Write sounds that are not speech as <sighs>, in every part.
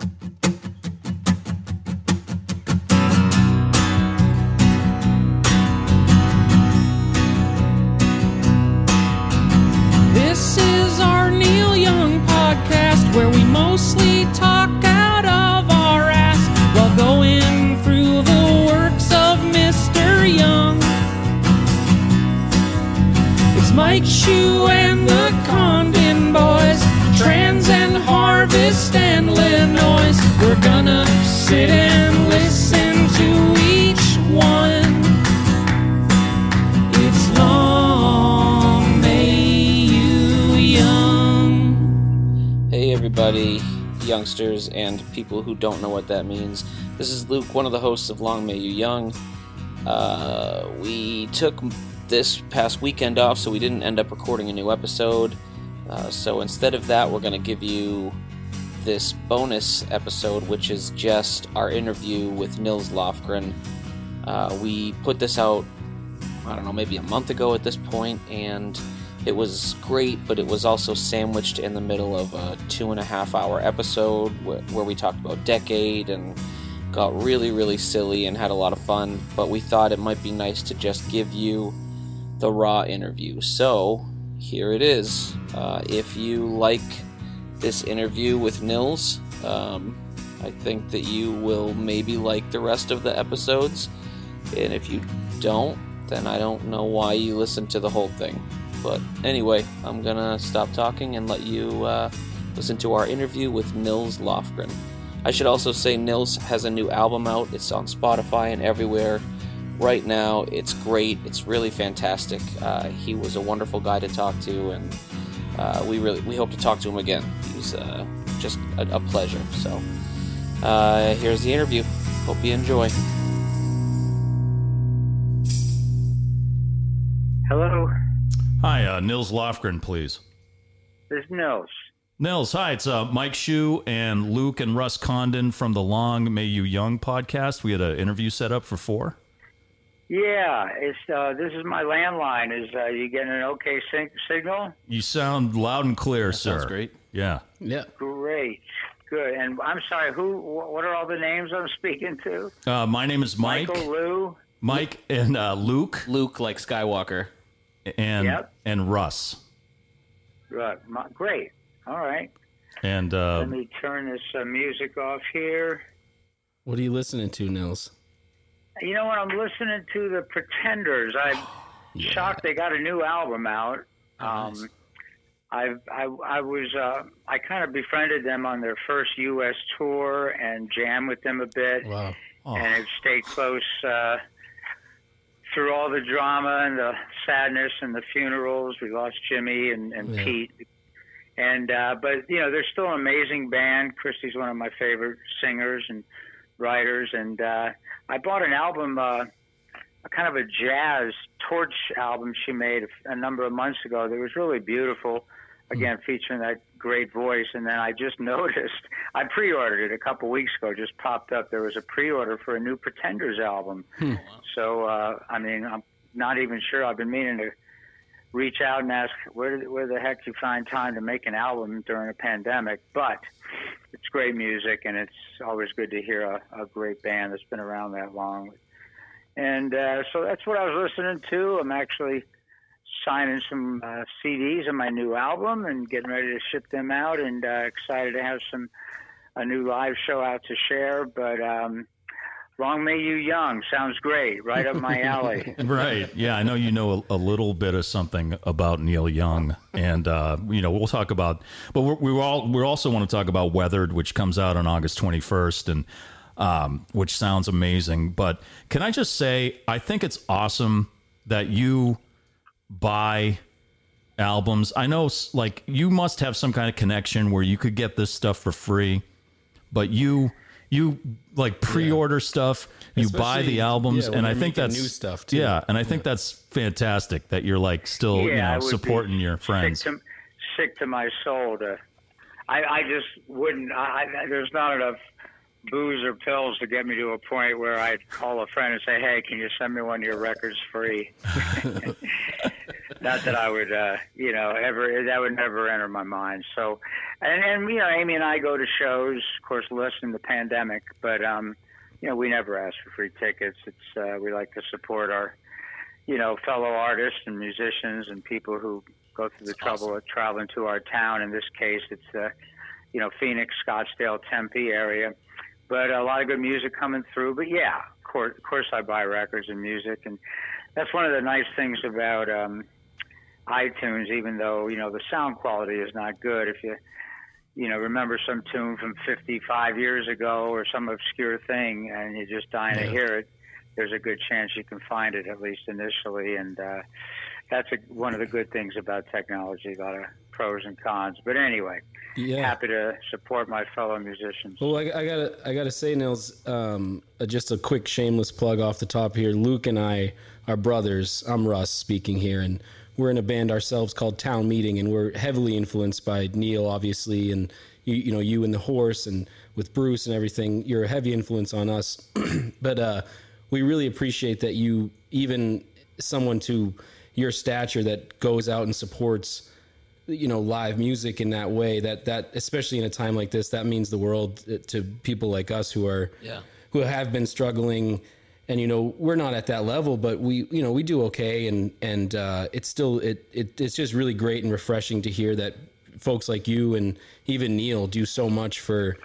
This is our Neil Young podcast where we mostly talk out of our ass while going through the works of Mr. Young. It's Mike Shue and the And Harvest and. We're gonna sit and listen to each one. It's long may you young. Hey, everybody, youngsters, and people who don't know what that means. This is Luke, one of the hosts of Long May You Young. Uh, we took this past weekend off, so we didn't end up recording a new episode. Uh, so instead of that, we're going to give you this bonus episode, which is just our interview with Nils Lofgren. Uh, we put this out, I don't know, maybe a month ago at this point, and it was great, but it was also sandwiched in the middle of a two and a half hour episode where, where we talked about Decade and got really, really silly and had a lot of fun. But we thought it might be nice to just give you the raw interview. So here it is. Uh, if you like this interview with Nils, um, I think that you will maybe like the rest of the episodes. And if you don't, then I don't know why you listen to the whole thing. But anyway, I'm gonna stop talking and let you uh, listen to our interview with Nils Lofgren. I should also say Nils has a new album out. It's on Spotify and everywhere right now. It's great. It's really fantastic. Uh, he was a wonderful guy to talk to, and uh, we really we hope to talk to him again. He was uh, just a, a pleasure. So uh, here's the interview. Hope you enjoy. Hello, Hi, uh, Nils Lofgren, please. this is Nils. Nils, hi, it's uh, Mike Shue and Luke and Russ Condon from the Long May You Young podcast. We had an interview set up for four. Yeah, it's uh, this is my landline. Is uh, you getting an okay sig- signal? You sound loud and clear, sir. sounds great. Yeah. Yeah. Great, good. And I'm sorry, who? wh- What are all the names I'm <laughs> speaking to? Uh, my name is Mike. Michael Lou. Mike and uh, Luke Luke like Skywalker. and Yep. and Russ. Right, my, great. All right. And uh, Let me turn this uh, music off here. What are you listening to, Nils? You know what? I'm listening to the Pretenders. I'm <sighs> shocked they got a new album out. Um, I've, I I was uh, I kind of befriended them on their first U.S. tour and jammed with them a bit, Wow. and have stayed close uh, through all the drama and the sadness and the funerals. We lost Jimmy and, and Yeah. Pete, and uh, but you know they're still an amazing band. Christy's one of my favorite singers and writers, and uh, I bought an album. Uh, a kind of a jazz torch album she made a, a number of months ago that was really beautiful again featuring that great voice and then i just <laughs> noticed i pre-ordered it a couple weeks ago just popped up there was a pre-order for a new pretenders album so uh i mean i'm not even sure i've been meaning to reach out and ask where where the heck you find time to make an album during a pandemic but it's great music and it's always good to hear a, a great band that's been around that long and uh, so that's what I was listening to. I'm actually signing some uh, CDs of my new album and getting ready to ship them out, and uh, excited to have some a new live show out to share. But um, Long May You Young sounds great, right up my alley. <laughs> right. Yeah, I know you know a, a, little bit of something about Neil Young, and uh, you know we'll talk about. But we're, we all we also want to talk about Weathered, which comes out on August twenty first, and um, which sounds amazing. But can I just say, I think it's awesome that you buy albums. I know, like you must have some kind of connection where you could get this stuff for free, but you you like pre-order yeah. stuff you Especially, buy the albums yeah, and i think that's new stuff too. yeah and i think yeah. that's fantastic that you're like still you know supporting your friends sick to, sick to, my soul to i i just wouldn't I, there's not enough booze or pills to get me to a point where I'd call a friend and say, "Hey, can you send me one of your records free?" <laughs> <laughs> <laughs> Not that I would, uh, you know, ever that would never enter my mind. So, and and you know, Amy and I go to shows, of course, less in the pandemic, but um, you know, we never ask for free tickets. It's uh, we like to support our, you know, fellow artists and musicians and people who go through the That's trouble awesome. of traveling to our town. In this case, it's uh, you know, Phoenix, Scottsdale, Tempe area but a lot of good music coming through. But yeah, of course, of course I buy records and music, and that's one of the nice things about um, iTunes. Even though you know the sound quality is not good, if you you know remember some tune from 55 years ago or some obscure thing, and you're just dying yeah. to hear it, there's a good chance you can find it at least initially, and uh, that's a, one of the good things about technology. A lot of pros and cons, but anyway yeah. happy to support my fellow musicians. Well, I, I gotta I gotta say, Nils, um, uh, just a quick shameless plug off the top here. Luke and I are brothers. I'm Russ speaking here, and we're in a band ourselves called Town Meeting, and we're heavily influenced by Neil, obviously, and you, you know you and the horse, and with Bruce and everything. You're a heavy influence on us, <clears throat> but uh, we really appreciate that you even someone to your stature that goes out and supports you know live music in that way that that especially in a time like this that means the world to people like us who are yeah who have been struggling and you know we're not at that level but we you know we do okay. And and uh, it's still it, it it's just really great and refreshing to hear that folks like you and even Neil do so much for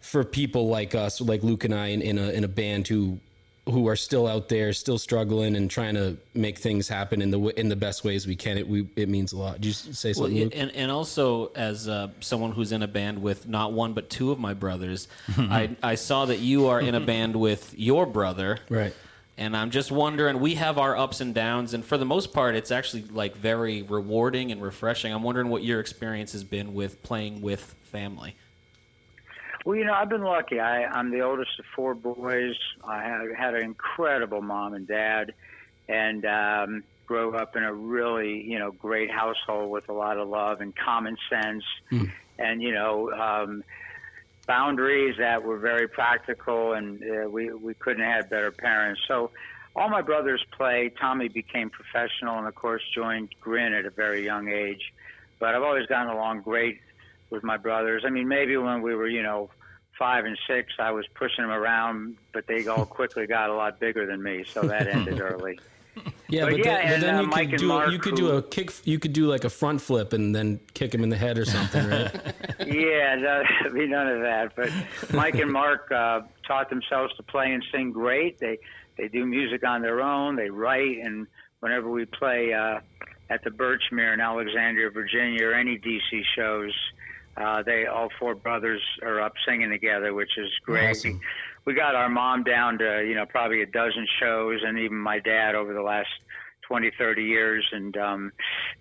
for people like us like Luke and I in, in a in a band who who are still out there, still struggling and trying to make things happen in the in the best ways we can. It we it means a lot. Did you say something? Well, and and also as uh, someone who's in a band with not one but two of my brothers, <laughs> I I saw that you are in a band with your brother, right? And I'm just wondering, we have our ups and downs, and for the most part, it's actually like very rewarding and refreshing. I'm wondering what your experience has been with playing with family. Well, you know, I've been lucky. I, I'm the oldest of four boys. I had, had an incredible mom and dad, and um, grew up in a really, you know, great household with a lot of love and common sense, mm. and you know, um, boundaries that were very practical, and uh, we we couldn't have had better parents. So. All my brothers play. Tommy became professional and, of course, joined Grin at a very young age. But I've always gotten along great with my brothers. I mean, maybe when we were, you know, five and six, I was pushing them around, but they all <laughs> quickly got a lot bigger than me, so that <laughs> ended early. Yeah, but, but, yeah, then, and, but then, you uh, could do Mark, you could do a kick. You could do like a front flip and then kick him in the head or something, right? <laughs> yeah, no, be none of that. But Mike and Mark uh, taught themselves to play and sing great. They they do music on their own. They write, and whenever we play uh, at the Birchmere in Alexandria, Virginia, or any DC shows, uh, they all four brothers are up singing together, which is great. Awesome. We got our mom down to you know probably a dozen shows, and even my dad over the last twenty, thirty years. And um,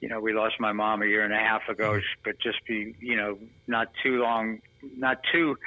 you know, we lost my mom a year and a half ago, but just be you know not too long, not too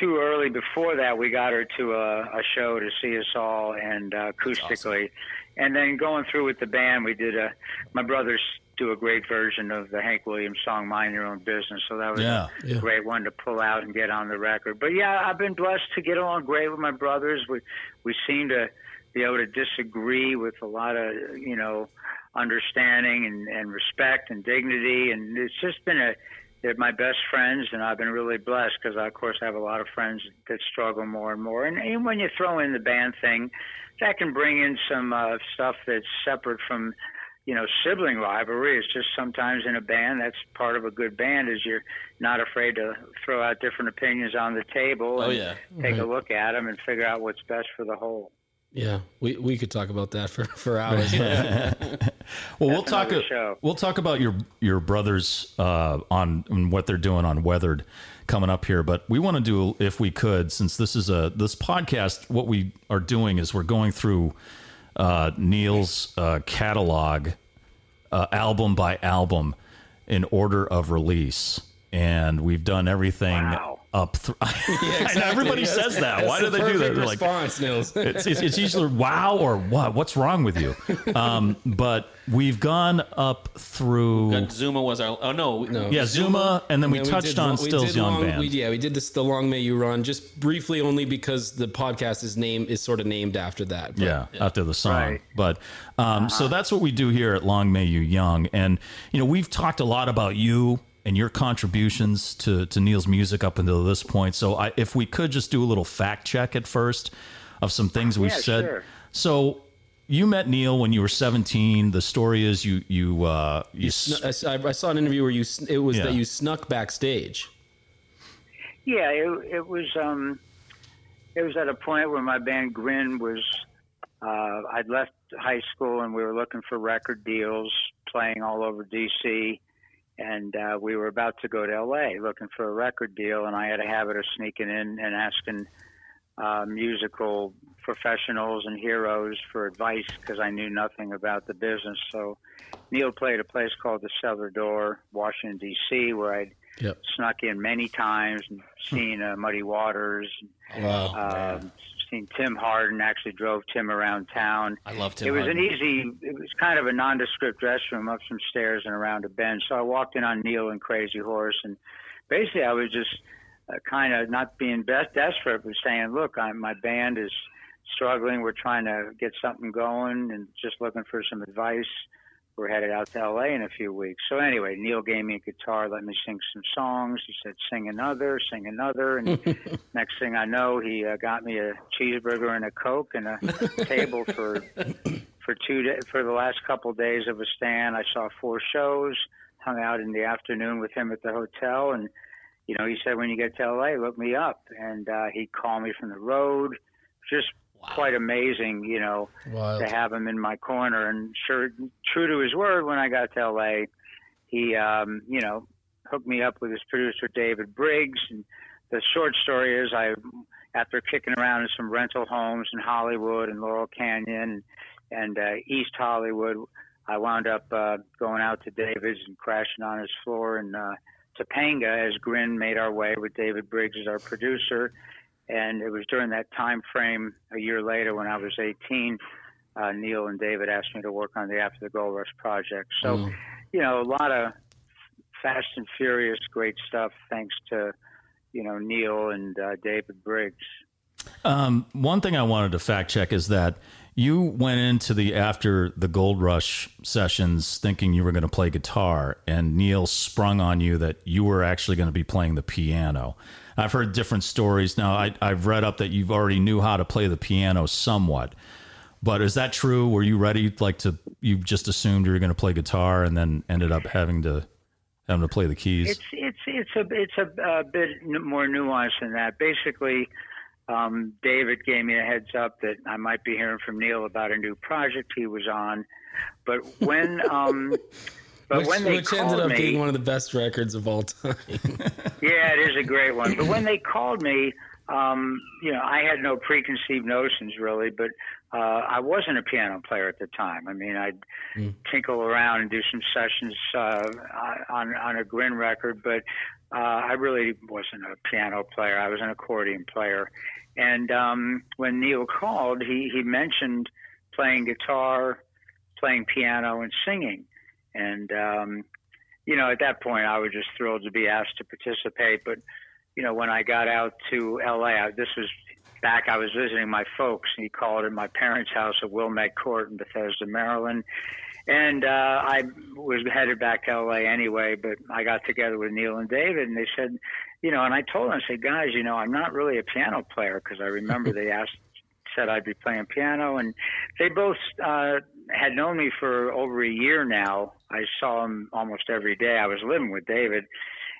too early before that, we got her to a, a show to see us all and uh, acoustically. Awesome. And then going through with the band, we did a. My brother's do a great version of the Hank Williams song "Mind Your Own Business." So that was yeah, a yeah. great one to pull out and get on the record. But yeah, I've been blessed to get along great with my brothers. We we seem to be able to disagree with a lot of you know understanding and, and respect and dignity, and it's just been a they're my best friends, and I've been really blessed because I, of course, have a lot of friends that struggle more and more. And, and when you throw in the band thing, that can bring in some uh, stuff that's separate from you know, sibling rivalry. It's just sometimes in a band, that's part of a good band is you're not afraid to throw out different opinions on the table. Oh, and yeah. Take a look at them and figure out what's best for the whole. Yeah, we, we could talk about that for, for hours. <laughs> Well, we'll talk. show. We'll talk about your your brothers uh, on, on what they're doing on Weathered coming up here. But we want to do, if we could, since this is a this podcast, what we are doing is we're going through uh, Neil's uh, catalog, uh, album by album, in order of release, and we've done everything Wow. Up through. <laughs> <laughs> Everybody That's- says that. Why do the they do that? They're like, response, Nils. <laughs> it's, it's, it's usually wow or what? What's wrong with you? Um, but we've gone up through Got Zuma was our. Oh no, No. yeah Zuma, and then we And touched did on we Still's did Young long, Band. We, yeah, we did this the Long May You Run just briefly, only because the podcast is name is sort of named after that. But yeah, after the song. Right. But um, so that's what we do here at Long May You Young, and you know we've talked a lot about you and your contributions to to Neil's music up until this point. So I, if we could just do a little fact check at first of some things we've Yeah, said. sure. So. You met Neil when you were 17. The story is you you uh, you, s- I, saw- I saw an interview where you it was Yeah. that you snuck backstage. Yeah, it, it was. Um, it was at a point where my band Grin was. Uh, I'd left high school and we were looking for record deals, playing all over DC, and uh, we were about to go to LA looking for a record deal. And I had a habit of sneaking in and asking uh, musical professionals and heroes for advice because I knew nothing about the business. So Neil played a place called the Cellar Door, Washington D.C., where I'd Yep. snuck in many times and seen uh, Muddy Waters. Wow. Seen Tim Hardin. Actually drove Tim around town. I love Tim. it was Hardin. an easy. It was kind of a nondescript restroom up some stairs and around a bench. So I walked in on Neil and Crazy Horse, and basically I was just uh, kind of not being best desperate, but saying, "Look, I'm, my band is struggling. We're trying to get something going, and just looking for some advice." We're headed out to LA in a few weeks. So anyway, Neil gave me a guitar, let me sing some songs. He said, "Sing another, sing another," and <laughs> next thing I know, he uh, got me a cheeseburger and a coke and a <laughs> table for for two da for the last couple of days of a stand. I saw four shows, hung out in the afternoon with him at the hotel, and you know, he said, "When you get to LA, look me up." And uh, he called me from the road. Just quite amazing, you know, Wild. to have him in my corner. And sure, true to his word, when I got to LA, he, um, you know, hooked me up with his producer David Briggs. And the short story is, I, after kicking around in some rental homes in Hollywood and Laurel Canyon and uh, East Hollywood, I wound up uh, going out to David's and crashing on his floor in uh, Topanga as Grin made our way with David Briggs as our producer. And it was during that time frame a year later when I was 18, uh, Neil and David asked me to work on the After the Gold Rush project. So, you know, a lot of fast and furious, great stuff thanks to, you know, Neil and uh, David Briggs. Um, one thing I wanted to fact check is that you went into the after the Gold Rush sessions thinking you were going to play guitar, and Neil sprung on you that you were actually going to be playing the piano. I've heard different stories. Now I, I've read up that you've already knew how to play the piano somewhat, but is that true? Were you ready, like to you just assumed you were going to play guitar and then ended up having to having to play the keys? It's it's it's a it's a, a bit more nuanced than that. Basically, um, David gave me a heads up that I might be hearing from Neil about a new project he was on. But when <laughs> um, but which when they which called ended up me, being one of the best records of all time. <laughs> Yeah, it is a great one. But when they called me, um, you know, I had no preconceived notions really, but uh, I wasn't a piano player at the time. I mean, I'd tinkle around and do some sessions uh, on on a Grin record, but uh, I really wasn't a piano player. I was an accordion player. And um, when Neil called, he he mentioned playing guitar, playing piano, and singing. And um, you know, at that point, I was just thrilled to be asked to participate. But, you know, when I got out to LA, this was back, I was visiting my folks, and he called at my parents' house at Wilmette Court in Bethesda, Maryland. And uh, I was headed back to LA anyway, but I got together with Neil and David, and they said, you know, and I told them, I said, guys, you know, I'm not really a piano player because I remember they <laughs> asked, said I'd be playing piano, and they both uh, had known me for over a year now. I saw them almost every day. I was living with David,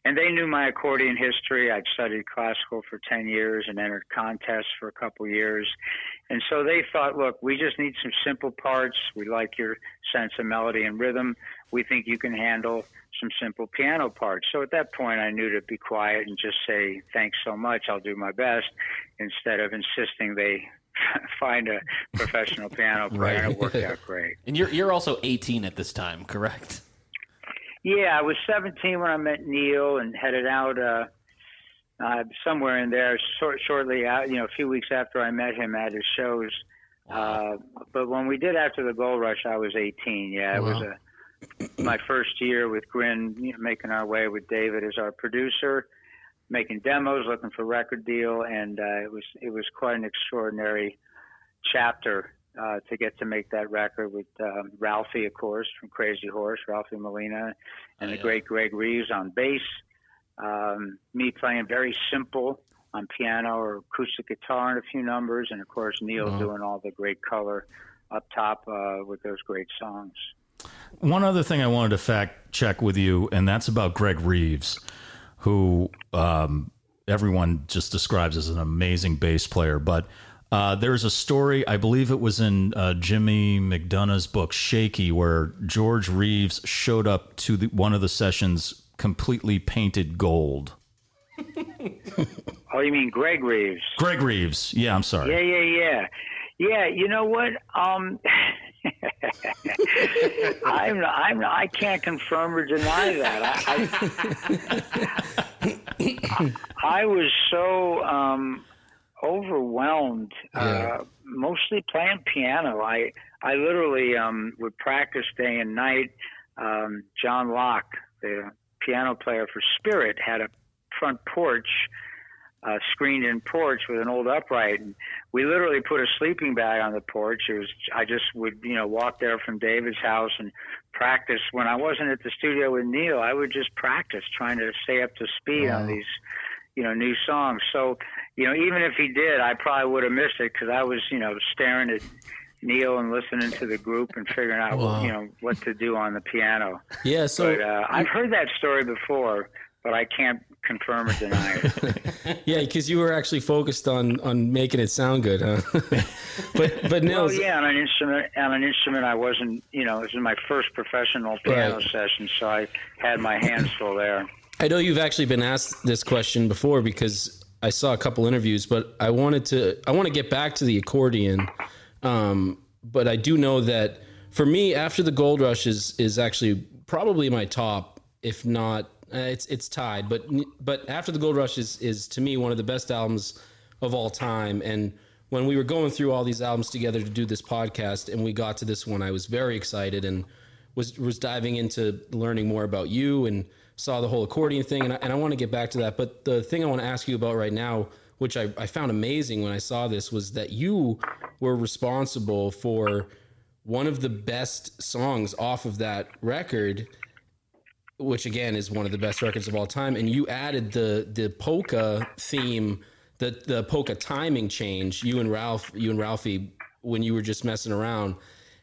and they knew my accordion history. I'd studied classical for 10 years and entered contests for a couple years. And so they thought, look, we just need some simple parts. We like your sense of melody and rhythm. We think you can handle some simple piano parts. So at that point, I knew to be quiet and just say, thanks so much. I'll do my best instead of insisting they <laughs> find a professional piano player. Right. It worked out great. And you're, you're also 18 at this time, correct? Yeah, I was 17 when I met Neil and headed out uh, uh, somewhere in there. Short, shortly out, you know, a few weeks after I met him at his shows. Uh, but when we did after the Gold Rush, I was 18. Yeah, it wow. was a my first year with Grin, you know, making our way with David as our producer, making demos, looking for record deal, and uh, it was it was quite an extraordinary chapter uh, to get to make that record with um, Ralphie, of course, from Crazy Horse, Ralphie Molina, and oh, yeah. the great Greg Reeves on bass. Um, me playing very simple on piano or acoustic guitar and a few numbers, and of course Neil uh-huh. doing all the great color up top uh, with those great songs. One other thing I wanted to fact check with you, and that's about Greg Reeves, who um, everyone just describes as an amazing bass player, but uh, there's a story, I believe it was in uh, Jimmy McDonough's book Shaky, where George Reeves showed up to the, one of the sessions completely painted gold. <laughs> oh, you mean Greg Reeves? Greg Reeves. Yeah, I'm sorry. Yeah, yeah, yeah. Yeah, you know what? Um, <laughs> I'm, I'm, I can't confirm or deny that. I, I, <laughs> I was so um, overwhelmed. Yeah. Uh, mostly playing piano. I I literally um, would practice day and night. Um, John Locke, the piano player for Spirit, had a front porch, uh, screened-in porch with an old upright, and we literally put a sleeping bag on the porch. It was I just would you know walk there from David's house and practice. When I wasn't at the studio with Neil, I would just practice, trying to stay up to speed wow. on these you know new songs. So you know, even if he did, I probably would have missed it because I was, you know, staring at Neil and listening to the group and figuring out, wow. you know, what to do on the piano. Yeah, so but, uh, I've heard that story before, but I can't confirm or deny it. <laughs> yeah, because you were actually focused on on making it sound good, huh? <laughs> but but Neil, well, yeah, on an instrument, on an instrument, I wasn't, you know, it was my first professional piano right. session, so I had my hands full there. I know you've actually been asked this question before because I saw a couple interviews, but I wanted to I want to get back to the accordion. Um, but I do know that for me, after the Gold Rush is is actually probably my top, if not uh, it's it's tied. But but after the Gold Rush is is to me one of the best albums of all time. And when we were going through all these albums together to do this podcast, and we got to this one, I was very excited and was was diving into learning more about you and saw the whole accordion thing, and I, and I want to get back to that. But the thing I want to ask you about right now, which I, I found amazing when I saw this, was that you were responsible for one of the best songs off of that record which again is one of the best records of all time and you added the the polka theme the the polka timing change you and Ralph you and Ralphie when you were just messing around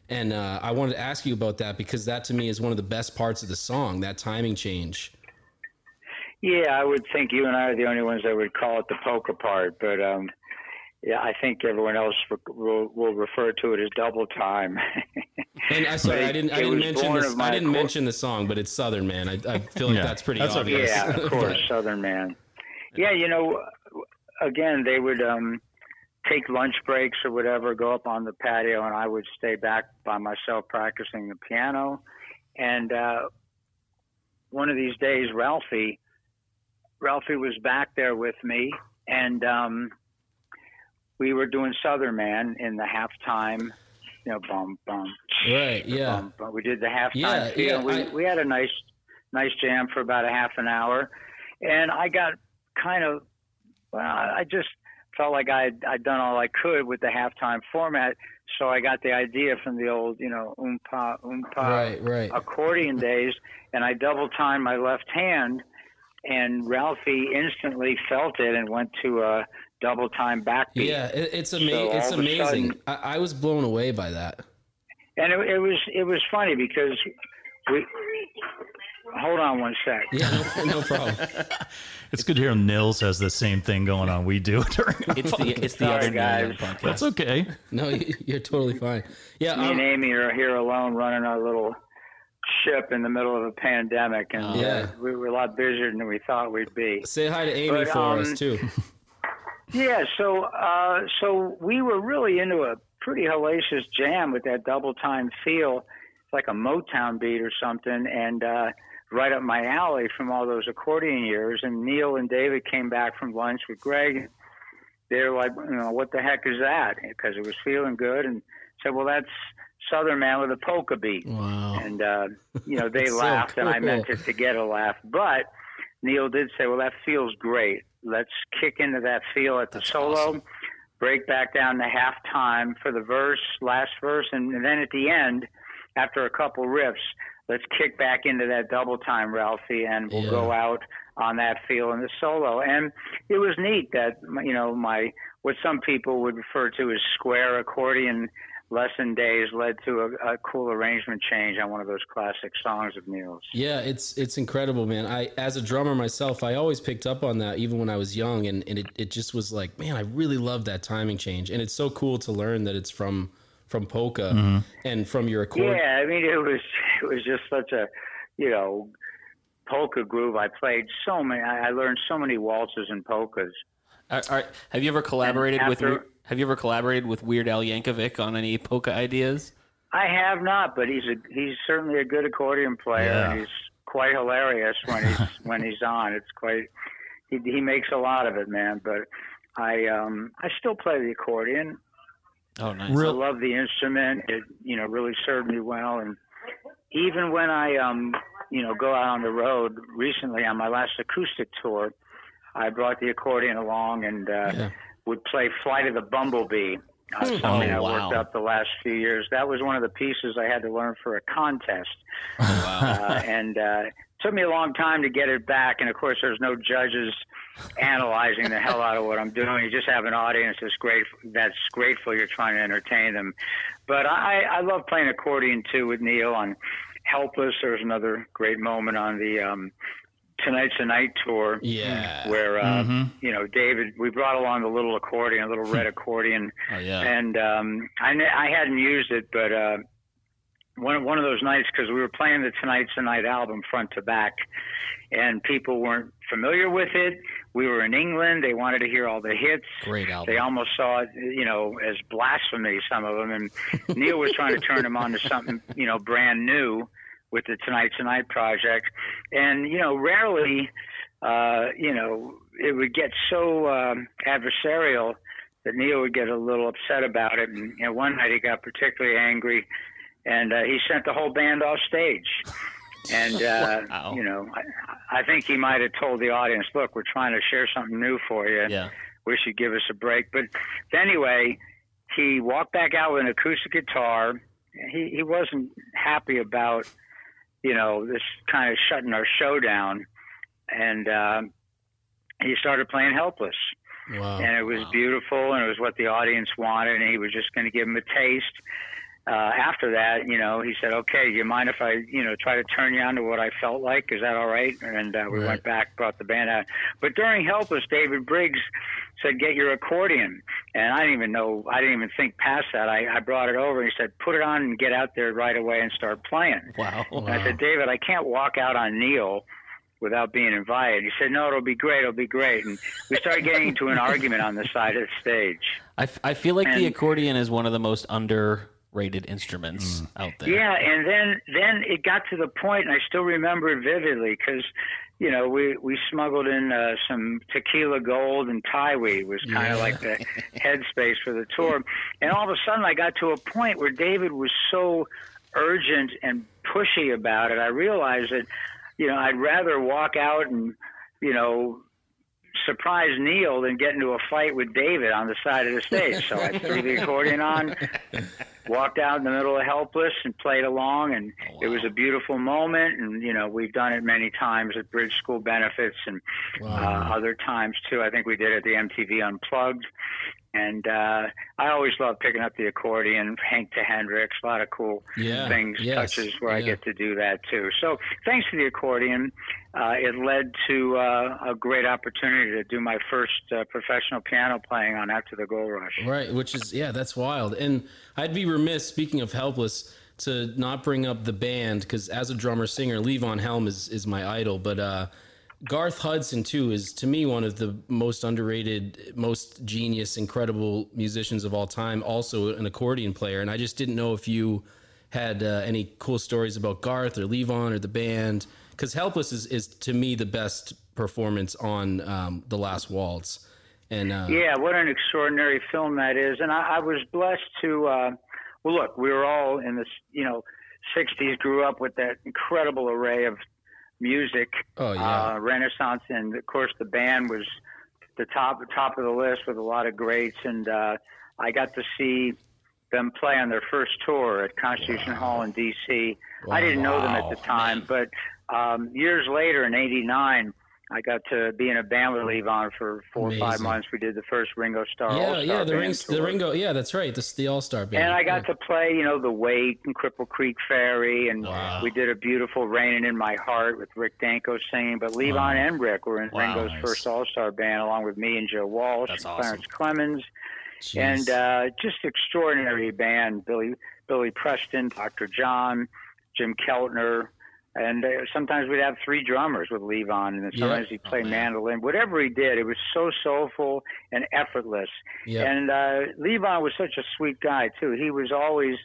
and uh, I wanted to ask you about that because that to me is one of the best parts of the song, that timing change. Yeah, I would think you and I are the only ones that would call it the poker part, but um, yeah, I think everyone else will, will refer to it as double time. and I sorry, I didn't I didn't mention this, I didn't mention the song, but it's Southern Man. I, I feel like yeah, that's pretty that's obvious. Yeah, of course, <laughs> Southern Man. Yeah, you know, again, they would um, take lunch breaks or whatever, go up on the patio, and I would stay back by myself practicing the piano. And uh, one of these days, Ralphie, Ralphie was back there with me, and um, we were doing Southern Man in the halftime. You know, bum bum. Right. Yeah. Bum, bum. We did the halftime. Yeah. yeah we I... we had a nice nice jam for about a half an hour, and I got kind of well, I just felt like I'd, I'd done all I could with the halftime format. So I got the idea from the old, you know, oompa oompa right, right. accordion days, and I double timed my left hand, and Ralphie instantly felt it and went to a double time backbeat. Yeah, it, it's, ama- so it's amazing. Sudden, I, I was blown away by that. and it, it was it was funny because we. Hold on one sec. Yeah, no, no problem. <laughs> It's good to hear Nils has the same thing going on we do <laughs> during our It's the it's the Sorry, other guys. Podcast. That's okay. No, you- you're totally fine. Yeah, Me um, and Amy are here alone running our little ship in the middle of a pandemic, and uh, Yeah. we were a lot busier than we thought we'd be. say hi to Amy But, for um, us too. <laughs> Yeah, so uh, so we were really into a pretty hellacious jam with that double time feel. It's like a Motown beat or something, and uh, right up my alley from all those accordion years. And Neil and David came back from lunch with Greg. They were like, you know, what the heck is that? Because it was feeling good, and said, well, that's Southern Man with a polka beat. Wow. And uh, you know, <laughs> they So laughed, and I meant it to get a laugh. But Neil did say, "Well, that feels great. Let's kick into that feel at the solo, break back down to halftime for the verse, last verse, and then at the end, after a couple riffs, let's kick back into that double time, Ralphie, and we'll Yeah. go out on that feel in the solo." And it was neat that you know my what some people would refer to as square accordion lesson days led to a, a cool arrangement change on one of those classic songs of Neil's. Yeah, it's it's incredible, man. I as a drummer myself, I always picked up on that even when I was young and, and it, it just was like, man, I really love that timing change. And it's so cool to learn that it's from from polka mm-hmm. and from your accord. Yeah, I mean it was it was just such a you know polka groove. I played so many. I I learned so many waltzes and polkas. Are, are, have you ever collaborated with after- Weir- Have you ever collaborated with Weird Al Yankovic on any polka ideas? I have not, but he's a he's certainly a good accordion player. Yeah. and He's quite hilarious when he's <laughs> when he's on. It's quite he he makes a lot of it, man. But I um I still play the accordion. Oh, nice. I love the instrument. It you know really served me well, and even when I um you know go out on the road recently on my last acoustic tour, I brought the accordion along and uh, Yeah. would play "Flight of the Bumblebee." Uh, something I Oh, worked wow. up the last few years. That was one of the pieces I had to learn for a contest, <laughs> uh, and uh, it took me a long time to get it back. And of course, there's no judges analyzing the hell out of what I'm doing. You just have an audience that's. That's grateful you're trying to entertain them. But I, I love playing accordion too with Neil on "Helpless." There's another great moment on the um, "Tonight's a Night" tour Yeah. where uh, you know David. We brought along the little accordion, a little red <laughs> accordion, Oh yeah. and um, I I hadn't used it, but uh, one one of those nights because we were playing the Tonight's the Night album front to back, and people weren't familiar with it. We were in England; they wanted to hear all the hits. Great album. They almost saw it, you know, as blasphemy. Some of them, and Neil was trying to turn them on to something, you know, brand new with the Tonight Tonight project, and you know, rarely, uh, you know, it would get so um, adversarial that Neil would get a little upset about it. And you know, one night he got particularly angry, and uh, he sent the whole band off stage. And <laughs> uh, Wow. you know, I, I think he might have told the audience, "Look, we're trying to share something new for you. Yeah. Wish you'd give us a break." But anyway, he walked back out with an acoustic guitar. He he wasn't happy about you know this kind of shutting our show down, and uh, he started playing "Helpless." Wow. and it was beautiful and it was what the audience wanted and he was just going to give them a taste uh, after that you know he said okay do you mind if i you know try to turn you on to what i felt like is that all right and uh, we Right. went back brought the band out but during helpless david briggs said get your accordion and i didn't even know i didn't even think past that i, I brought it over and he said put it on and get out there right away and start playing Wow. and I said, David, I can't walk out on Neil without being invited. He said, No, it'll be great. It'll be great. And we started getting into an argument on the side of the stage. I, f- I feel like the accordion is one of the most underrated instruments out there. Yeah, and then then it got to the point, and I still remember it vividly because, you know, we we smuggled in uh, some tequila gold and Thai was kind of Yeah. like the <laughs> headspace for the tour, and all of a sudden I got to a point where David was so urgent and pushy about it. I realized that, you know, I'd rather walk out and, you know. Surprise Neil than get into a fight with David on the side of the stage. So I threw the accordion on, <laughs> walked out in the middle of helpless and played along and it was a beautiful moment. And you know we've done it many times at bridge school benefits and uh, other times too. I think we did it at the mtv unplugged And uh, I always love picking up the accordion, Hank to Hendrix, a lot of cool Yeah, things, yes, touches where I get to do that too. So thanks to the accordion, uh, it led to uh, a great opportunity to do my first uh, professional piano playing on After the Gold Rush. Right, which is yeah, that's wild. And I'd be remiss speaking of helpless to not bring up the band because as a drummer singer, Levon Helm is is my idol, but uh, Garth Hudson too is to me one of the most underrated, most genius, incredible musicians of all time. Also an accordion player, and I just didn't know if you had uh, any cool stories about Garth or Levon or the band because Helpless is is to me the best performance on um, the Last Waltz. And uh, Yeah, what an extraordinary film that is. And I, I was blessed to, uh, well, look, we were all in the, you know, 60s, grew up with that incredible array of music, Oh, yeah. uh, Renaissance. And of course, the band was the top, top of the list with a lot of greats. And uh, I got to see them play on their first tour at Constitution Hall in D.C. I didn't know them at the time, but um, years later in '89, I got to be in a band with Levon for four or five months. We did the first Ringo Starr Yeah, All-Star yeah, the rings, the. Ringo, yeah, that's right. This the All Star band. And I got yeah. to play, you know, the Weight and Cripple Creek Ferry, and Wow. we did a beautiful "Raining in My Heart" with Rick Danko singing. But Levon and Rick were in Wow. Ringo's Nice. first All Star band, along with me and Joe Walsh, That's and awesome. Clarence Clemons, Jeez. and uh, just extraordinary band. Billy Billy Preston, Dr. John, Jim Keltner. And uh, sometimes we'd have three drummers with Levon, and then Yeah. sometimes he'd play mandolin. Whatever he did, it was so soulful and effortless. yeah, And uh, Levon was such a sweet guy too. He was always.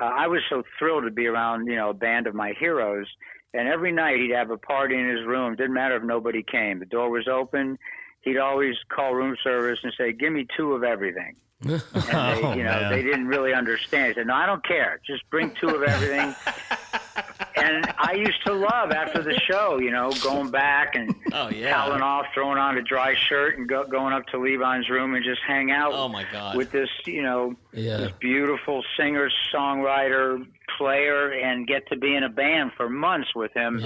Uh, I was so thrilled to be around, you know, a band of my heroes. And every night he'd have a party in his room. Didn't matter if nobody came. The door was open. He'd always call room service and say, "Give me two of everything." <laughs> And they, Oh, you know, man. they didn't really understand. He said, "No, I don't care. Just bring two of everything." <laughs> and I used to love after the show, you know, going back and Oh, yeah. toweling off, throwing on a dry shirt, and go, going up to Levon's room and just hang out Oh my God. with this, you know, yeah. this beautiful singer, songwriter, player, and get to be in a band for months with him.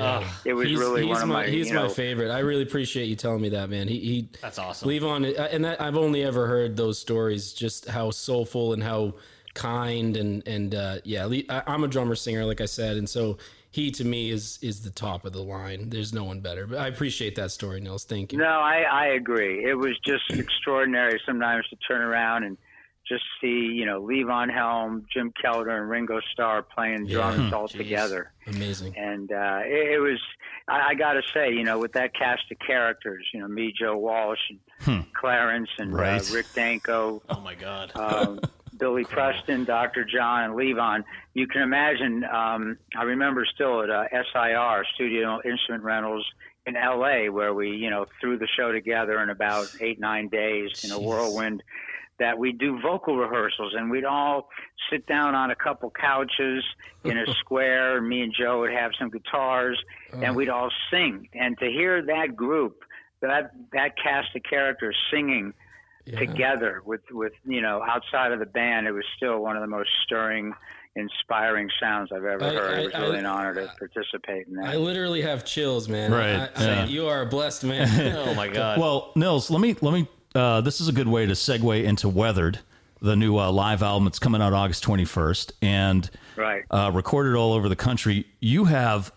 It was he's, really he's one of my, he's you my know, favorite. I really appreciate you telling me that, man. He, he That's awesome. Levon, uh, and that, I've only ever heard those stories, just how soulful and how kind and and uh, yeah. Le- I, I'm a drummer singer, like I said, and so he to me is is the top of the line. There's no one better. But I appreciate that story, Nils. Thank you. No, I, I agree. It was just extraordinary sometimes to turn around and just see, you know, Levon Helm, Jim Keltner, and Ringo Starr playing drums all together. Amazing. And uh, it, it was, I, I got to say, you know, with that cast of characters, you know, me, Joe Walsh, and Clarence, and Right. uh, Rick Danko, oh my God. um, <laughs> Billy Preston, Dr. John, and Levon. You can imagine. Um, I remember still at uh, SIR Studio Instrument Rentals in L.A., where we, you know, threw the show together in about eight nine days in a whirlwind. That we'd do vocal rehearsals, and we'd all sit down on a couple couches in a <laughs> square. Me and Joe would have some guitars, and we'd all sing. And to hear that group, that that cast of characters singing together with with you know outside of the band it was still one of the most stirring inspiring sounds i've ever I- heard I- it was I- really an honor to participate in that I literally have chills, man. Right, I- I- yeah. you are a blessed man. <laughs> <laughs> oh my God. Well, Nils, let me let me. Uh, this is a good way to segue into Weathered, the new uh, live album. It's coming out August twenty first, and right uh, recorded all over the country. You have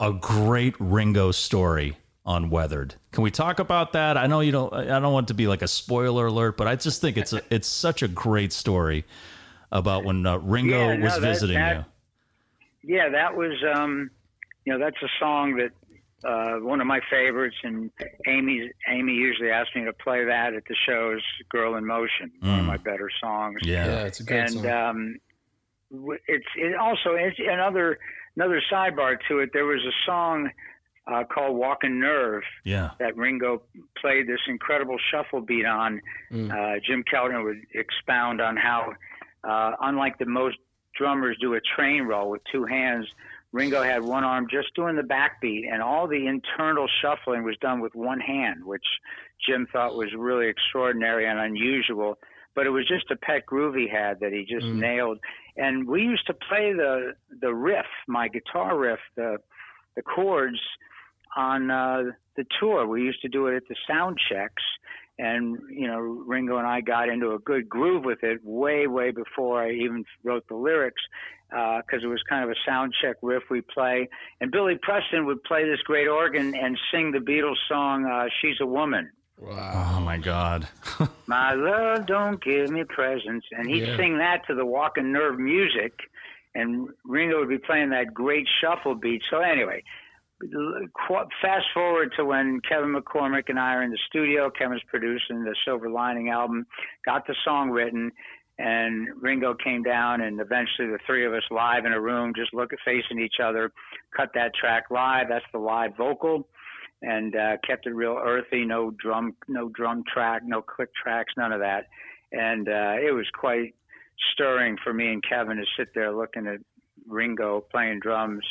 a great Ringo story on Weathered. Can we talk about that? I know you don't. I don't want it to be like a spoiler alert, but I just think it's a, <laughs> it's such a great story about when uh, Ringo Yeah, no, was that- visiting that- you. yeah that was um you know that's a song that uh one of my favorites and Amy amy usually asks me to play that at the shows girl in motion one of my better songs Yeah. yeah, it's a great and song. um, it's it also it's another another sidebar to it. There was a song uh, called "Walking Nerve" yeah. that Ringo played this incredible shuffle beat on. Uh, Jim Keltner would expound on how, uh, unlike the most drummers do a train roll with two hands, Ringo had one arm just doing the backbeat, and all the internal shuffling was done with one hand, which Jim thought was really extraordinary and unusual. But it was just a pet groove he had that he just nailed. And we used to play the the riff, my guitar riff, the the chords on uh, the tour. We used to do it at the sound checks, and you know Ringo and I got into a good groove with it way way before I even wrote the lyrics because uh, it was kind of a sound check riff we play and Billy Preston would play this great organ and sing the Beatles song uh, She's a Woman. Wow. Oh my God. <laughs> my love don't give me presents and he'd yeah. sing that to the walking nerve music and Ringo would be playing that great shuffle beat. So anyway, fast forward to when Kevin McCormick and I are in the studio. Kevin's producing the Silver Lining album, got the song written, and Ringo came down, and eventually the three of us live in a room, just look at facing each other, cut that track live. That's the live vocal, and uh, kept it real earthy. No drum, no drum track, no click tracks, none of that. And uh, it was quite stirring for me and Kevin to sit there looking at Ringo playing drums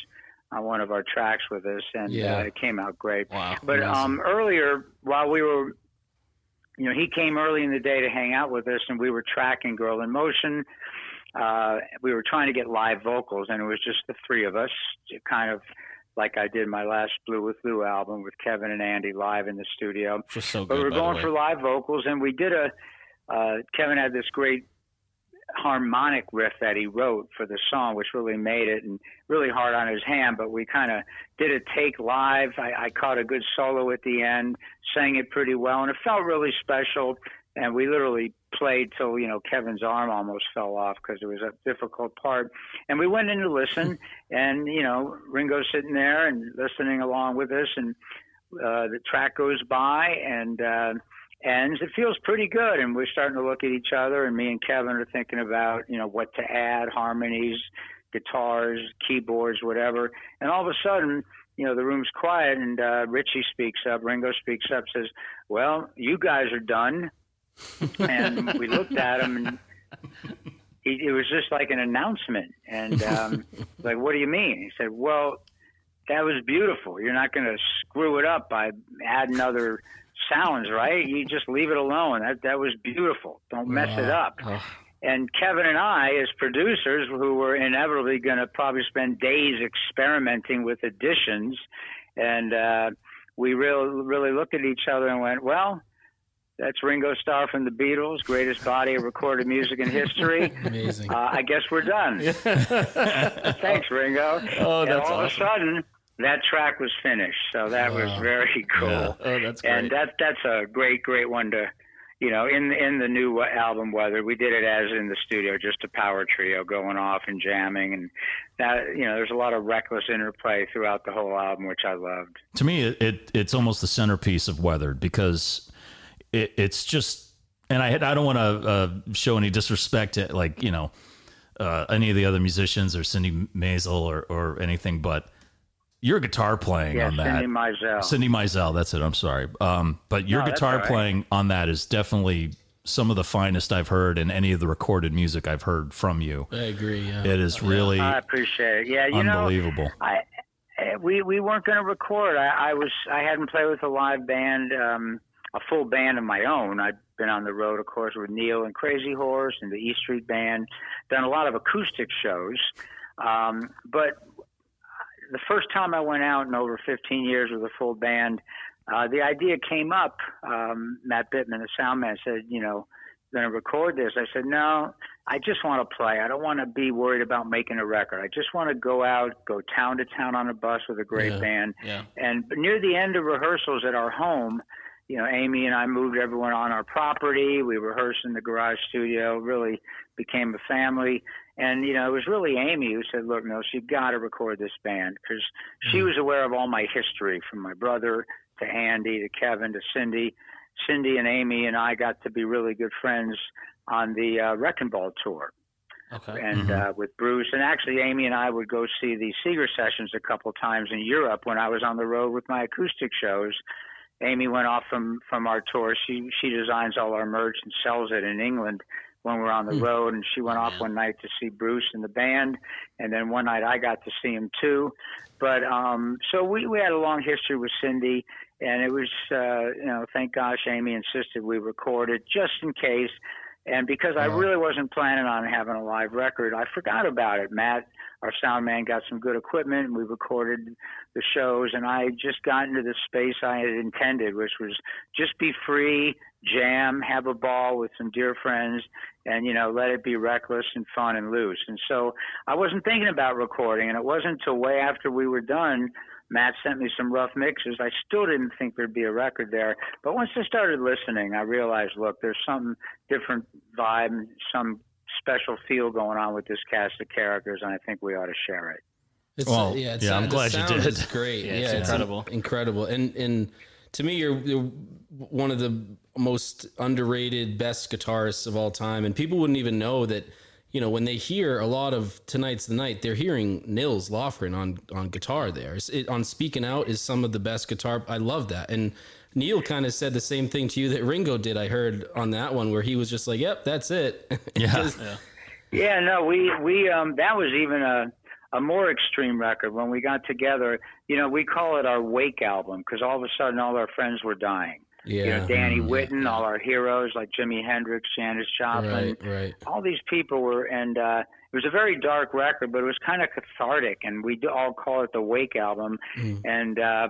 on one of our tracks with us, and yeah. uh, it came out great. Wow, but um, earlier, while we were, you know, he came early in the day to hang out with us, and we were tracking "Girl in Motion." Uh, we were trying to get live vocals, and it was just the three of us, kind of like I did my last Blue with Lou album with Kevin and Andy live in the studio. Just So good, but we were going for live vocals, and we did a. Uh, Kevin had this great harmonic riff that he wrote for the song, which really made it and really hard on his hand. But we kind of did a take live. I, I caught a good solo at the end, sang it pretty well, and it felt really special. And we literally played till you know Kevin's arm almost fell off because it was a difficult part. And we went in to listen, <laughs> and you know Ringo's sitting there and listening along with us, and uh, the track goes by, and uh, ends, it feels pretty good. And we're starting to look at each other, and me and Kevin are thinking about, you know, what to add, harmonies, guitars, keyboards, whatever. And all of a sudden, you know, the room's quiet, and uh, Richie speaks up, Ringo speaks up, says, "Well, you guys are done." and <laughs> we looked at him, and he, it was just like an announcement. And um, <laughs> like, what do you mean? He said, "Well." That was beautiful. You're not going to screw it up by adding other sounds, right? You just leave it alone. That that was beautiful. Don't mess it up. And Kevin and I, as producers, who were inevitably going to probably spend days experimenting with additions, and uh, we really really looked at each other and went, "Well, that's Ringo Starr from the Beatles, greatest body of recorded music in history. <laughs> Amazing. Uh, I guess we're done. <laughs> Thanks, Ringo. Oh, that's and all awesome. of a sudden, that track was finished. So that was very cool. Yeah. Oh, that's great. And that that's a great, great one to, you know, in in the new album Weather, we did it as in the studio, just a power trio going off and jamming, and that you know, there's a lot of reckless interplay throughout the whole album, which I loved. To me, it, it it's almost the centerpiece of Weathered because it, it's just, and I I don't want to uh, show any disrespect to like you know. Uh, any of the other musicians or Cindy Maisel or, or anything, but your guitar playing Yeah, on that. Cindy Mizelle. Cindy Mizelle, that's it. I'm sorry. Um, but your No, guitar all right. playing on that is definitely some of the finest I've heard in any of the recorded music I've heard from you. I agree. Yeah. It is really I appreciate it. Yeah, you unbelievable. know, I eh, we we weren't going to record. I, I was I hadn't played with a live band, um, a full band of my own. I'd been on the road, of course, with Neil and Crazy Horse and the E Street Band. Done a lot of acoustic shows, um, but the first time I went out in over 15 years with a full band, uh, the idea came up. Um, Matt Bittman, the sound man, said, you know, going to record this. I said, no, I just want to play. I don't want to be worried about making a record. I just want to go out, go town to town on a bus with a great Yeah. band. Yeah. And near the end of rehearsals at our home, you know, Amy and I moved everyone on our property. We rehearsed in the garage studio, really became a family. And, you know, it was really Amy who said, look, Nils, you got to record this band because she was aware of all my history from my brother to Andy to Kevin to Cindy. Cindy and Amy and I got to be really good friends on the uh, Wrecking Ball tour Okay. and uh, with Bruce. And actually, Amy and I would go see the Seeger sessions a couple times in Europe when I was on the road with my acoustic shows. Amy went off from from our tour. She she designs all our merch and sells it in England when we're on the road. And she went off one night to see Bruce and the band, and then one night I got to see him too. But um, so we we had a long history with Cindy, and it was uh, you know thank gosh Amy insisted we recorded just in case And because I really wasn't planning on having a live record, I forgot about it. Matt, our sound man, got some good equipment and we recorded the shows. And I just got into the space I had intended, which was just be free, jam, have a ball with some dear friends, and, you know, let it be reckless and fun and loose. And so I wasn't thinking about recording. And it wasn't until way after we were done Matt sent me some rough mixes. I still didn't think there'd be a record there, but once I started listening, I realized, look, there's some different vibe, some special feel going on with this cast of characters, and I think we ought to share it. It's, Well, yeah, it's, yeah, I'm uh, the glad you did. is great. Yeah, <laughs> Yeah, it's it's incredible. incredible. And and to me, you're, you're one of the most underrated, best guitarists of all time. And people wouldn't even know that. You know, when they hear a lot of tonight's the night, they're hearing Nils Lofgren on on guitar. There, it, on speaking out is some of the best guitar. I love that. And Neil kind of said the same thing to you that Ringo did. I heard on that one where he was just like, "Yep, that's it." <laughs> Yeah. Just- Yeah, no, we we um that was even a a more extreme record when we got together. You know, we call it our wake album because all of a sudden all our friends were dying. Yeah. You know, Danny Mm, Whitten, yeah. all our heroes like Jimi Hendrix, Janis Joplin. Right, right. all these people were and uh it was a very dark record but it was kind of cathartic and we all call it the wake album Mm. and uh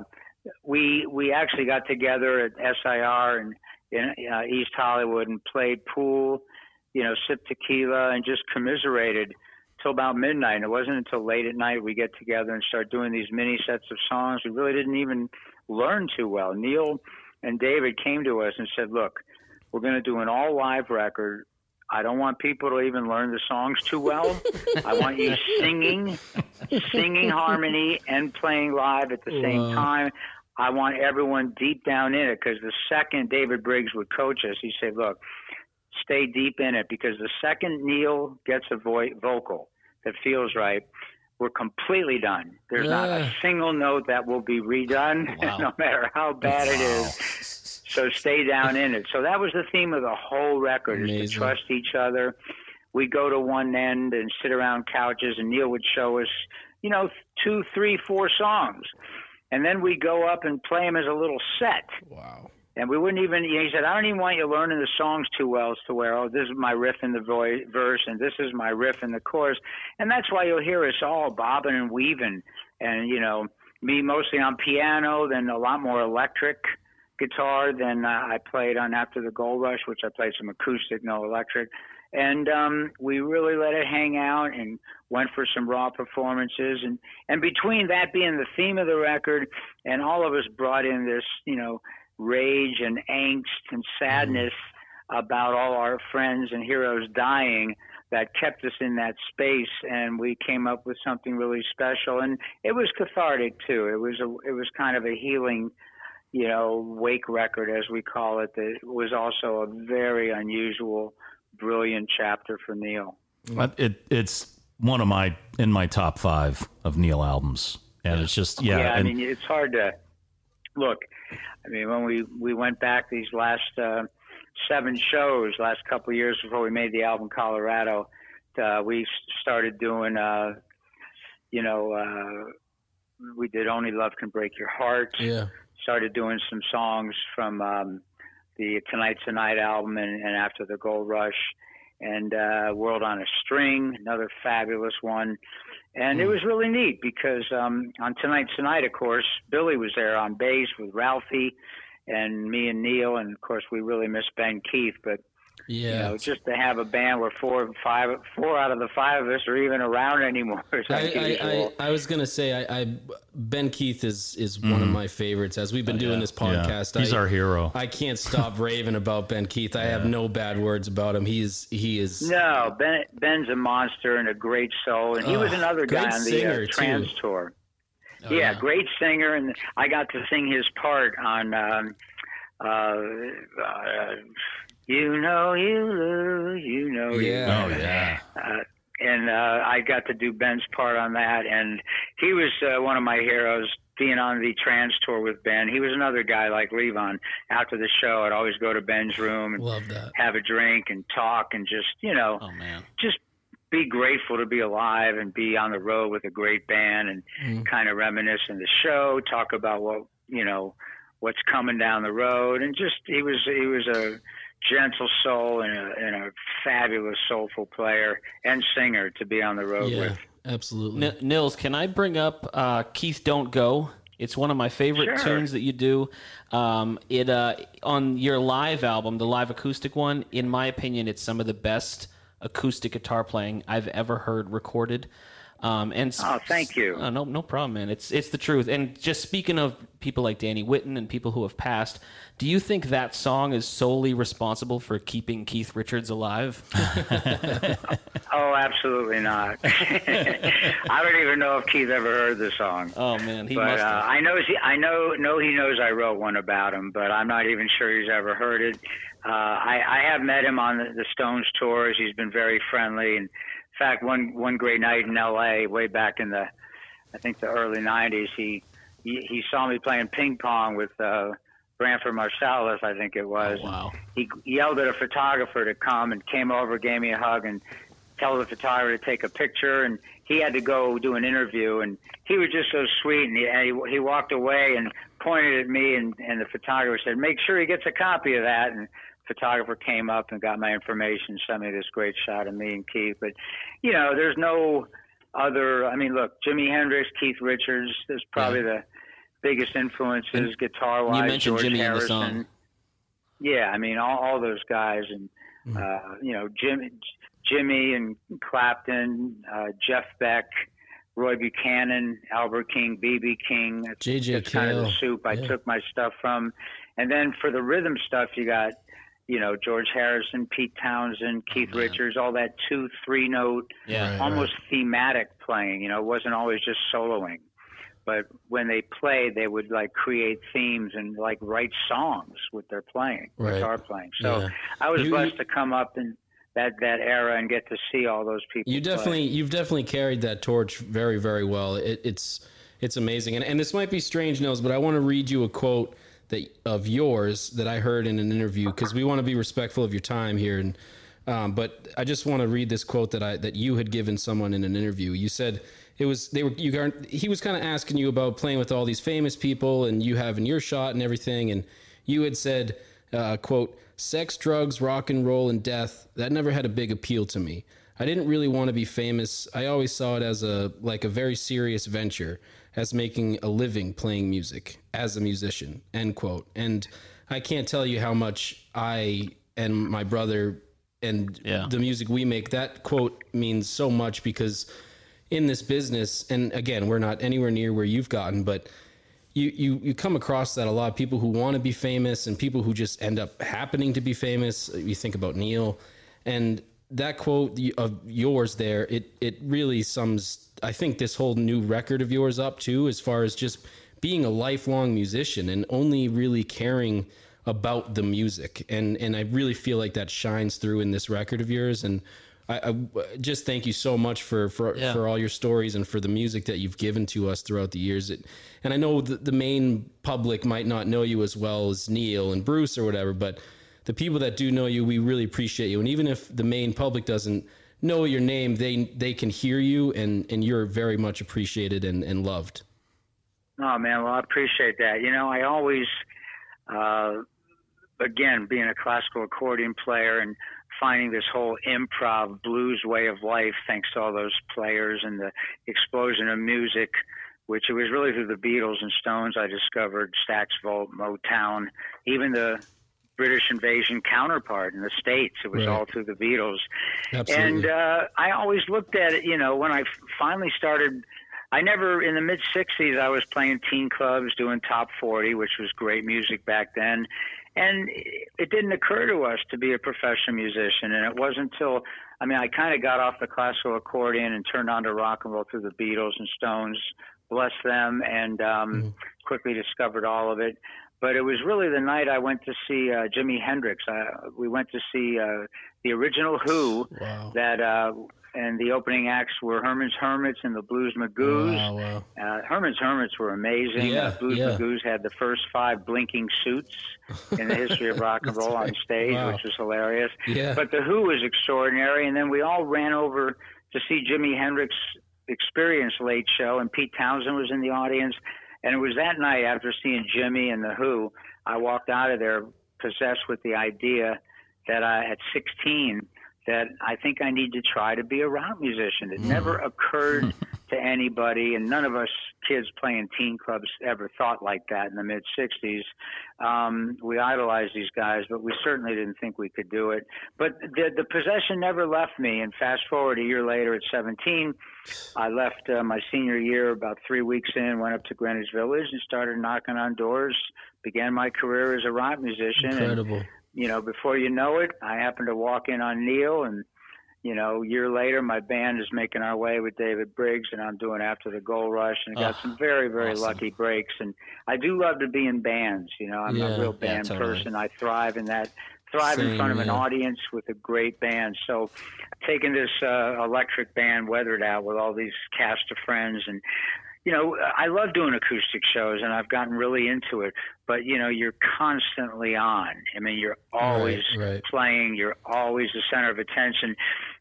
we we actually got together at SIR and in uh, East Hollywood and played pool you know sipped tequila and just commiserated till about midnight and it wasn't until late at night we get together and start doing these mini sets of songs we really didn't even learn too well Neil and David came to us and said look we're going to do an all live record I don't want people to even learn the songs too well. I want you <laughs> singing, singing harmony and playing live at the same Wow. time. I want everyone deep down in it because the second David Briggs would coach us, he said, "Look, stay deep in it because the second Neil gets a vo- vocal that feels right, we're completely done. There's not a single note that will be redone, <laughs> Wow. no matter how bad it is. <laughs> So stay down in it. So that was the theme of the whole record: is to trust each other. We go to one end and sit around couches, and Neil would show us, you know, two, three, four songs, and then we go up and play them as a little set. Wow. And we wouldn't even. He said, "I don't even want you learning the songs too well, as to where oh, this is my riff in the vo- verse, and this is my riff in the chorus." And that's why you'll hear us all bobbing and weaving, and you know, me mostly on piano, then a lot more electric guitar than uh, I played on After the Gold Rush, which I played some acoustic, no electric. And um, we really let it hang out and went for some raw performances. And, and between that being the theme of the record, and all of us brought in this, you know, rage and angst and sadness about all our friends and heroes dying that kept us in that space and we came up with something really special and it was cathartic too it was a it was kind of a healing you know wake record as we call it that was also a very unusual brilliant chapter for neil It it's one of my in my top five of Neil albums, and it's just yeah. I and, mean, it's hard to look. I mean, when we we went back these last uh, seven shows, last couple of years before we made the album Colorado, uh, we started doing, uh, you know, uh, we did Only Love Can Break Your Heart. Yeah. Started doing some songs from um, the Tonight's the Night album and, and After the Gold Rush. And uh, World on a String, another fabulous one. And it was really neat because um, on Tonight's Tonight, of course, Billy was there on bass with Ralphie and me and Neil. And of course, we really miss Ben Keith. But, Yeah. you know, just to have a band where four, five, four out of the five of us are even around anymore <laughs> I, I. I, I was gonna say I, I Ben Keith is is one of my favorites. As we've been doing this Mm-hmm. yeah, podcast, he's I, our hero. I can't stop <laughs> raving about Ben Keith. I have no bad words about him. He's he is No, Ben Ben's a monster and a great soul, and he was another guy on the uh, Trans too. tour. Oh, yeah, great singer, and I got to sing his part on. Um, uh, uh, you know you lose, you know you Yeah. oh yeah, uh, and uh, I got to do Ben's part on that, and he was uh, one of my heroes. Being on the trans tour with Ben, he was another guy like Levon. After the show, I'd always go to Ben's room and love that. have a drink and talk and just you know Oh man. just be grateful to be alive and be on the road with a great band and Mhm. kind of reminisce in the show, talk about what you know, what's coming down the road, and just he was he was a gentle soul and a, and a fabulous soulful player and singer to be on the road Yeah, with. absolutely. N- Nils, can I bring up uh, Keith Don't Go? It's one of my favorite Sure. tunes that you do. Um, it uh, on your live album, the live acoustic one. In my opinion, it's some of the best acoustic guitar playing I've ever heard recorded. Um, and Oh, thank you. Uh, no, no problem, man. It's it's the truth. And just speaking of people like Danny Whitten and people who have passed, do you think that song is solely responsible for keeping Keith Richards alive? <laughs> Oh, absolutely not. <laughs> I don't even know if Keith ever heard the song. oh man, he but must uh. I know he, I know know he knows I wrote one about him, but I'm not even sure he's ever heard it. Uh, I, I have met him on the, the Stones tours. He's been very friendly, and fact, one one great night in L.A. way back in the I think the early '90s, he he, he saw me playing ping pong with uh, Branford Marsalis, I think it was. Oh, wow. He yelled at a photographer to come and came over, gave me a hug, and tell the photographer to take a picture. And he had to go do an interview, and he was just so sweet. And he and he, he walked away and pointed at me, and and the photographer said, "Make sure he gets a copy of that." And photographer came up and got my information, sent me this great shot of me and Keith. But you know, there's no other. I mean, look, Jimi Hendrix, Keith Richards. There's probably the biggest influences guitar wise. you mentioned George Jimmy in the song. Yeah, I mean all, all those guys, and uh, you know Jim, Jimmy and Clapton, uh, Jeff Beck, Roy Buchanan, Albert King, BB King. That's, J.J. that's kind of the soup I Yeah. took my stuff from. And then for the rhythm stuff, you got you know George Harrison, Pete Townshend, Keith oh, Richards, all that two, three note, Yeah. Right, almost thematic playing. You know, it wasn't always just soloing. But when they played, they would like create themes and like write songs with their playing, Right. guitar playing. So Yeah. I was You- blessed to come up in that that era and get to see all those people. You play. definitely, you've definitely carried that torch very, very well. It, it's, it's amazing, and and this might be strange, Nils, but I want to read you a quote that of yours that I heard in an interview because we want to be respectful of your time here. And um, but I just want to read this quote that I that you had given someone in an interview. You said it was they were you got he was kind of asking you about playing with all these famous people and you having your shot and everything, and you had said, uh, "quote Sex, drugs, rock and roll, and death that never had a big appeal to me." I didn't really want to be famous. I always saw it as a like a very serious venture, as making a living playing music as a musician. End quote. And I can't tell you how much I and my brother and Yeah. the music we make that quote means so much because in this business and again we're not anywhere near where you've gotten but you, you you come across that a lot of people who want to be famous and people who just end up happening to be famous you think about neil and that quote of yours there it it really sums i think this whole new record of yours up too as far as just being a lifelong musician and only really caring about the music and and i really feel like that shines through in this record of yours and I, I just thank you so much for for, Yeah. for all your stories and for the music that you've given to us throughout the years. It, and I know the, the main public might not know you as well as Neil and Bruce or whatever, but the people that do know you, we really appreciate you. And even if the main public doesn't know your name, they they can hear you, and and you're very much appreciated and, and loved. Oh man, well I appreciate that. You know, I always, uh, again, being a classical accordion player and finding this whole improv blues way of life, thanks to all those players and the explosion of music, which it was really through the Beatles and Stones I discovered Stax Volt, Motown, even the British invasion counterpart in the States. It was Right. all through the Beatles. Absolutely. And uh, I always looked at it, you know, when I finally started. I never, in the mid 60s, I was playing teen clubs, doing top 40, which was great music back then. And it didn't occur to us to be a professional musician. And it wasn't until, I mean, I kind of got off the classical accordion and turned on to rock and roll through the Beatles and Stones, bless them, and um, quickly discovered all of it. But it was really the night I went to see uh, Jimi Hendrix. Uh, we went to see uh, the original Who. Wow. That uh, and the opening acts were Herman's Hermits and the Blues Magoos. Wow, wow. Uh, Herman's Hermits were amazing. Yeah, uh, Blues yeah. Magoos had the first five blinking suits in the history of <laughs> rock and roll on stage, Wow. which was hilarious. Yeah. But the Who was extraordinary, and then we all ran over to see Jimi Hendrix Experience Late Show, and Pete Townshend was in the audience. And it was that night after seeing Jimi and the Who, I walked out of there possessed with the idea that I at 16 that I think I need to try to be a rock musician. It hmm. never occurred <laughs> to anybody, and none of us kids playing teen clubs ever thought like that in the mid 60s. Um, we idolized these guys, but we certainly didn't think we could do it. But the, the possession never left me. And fast forward a year later at 17, I left uh, my senior year about three weeks in, went up to Greenwich Village and started knocking on doors, began my career as a rock musician. and Incredible. you know, before you know it, I happened to walk in on Neil, and you know, a year later, my band is making our way with David Briggs, and I'm doing After the Gold Rush, and I got some very, very lucky breaks. And I do love to be in bands. You know, I'm Yeah, a real yeah, band totally. person. I thrive in that. Thrive in front of an audience with a great band. So, taking this uh, electric band weathered out with all these cast of friends and you know, I love doing acoustic shows and I've gotten really into it, but you know, you're constantly on. I mean, you're always Right, right. playing, you're always the center of attention.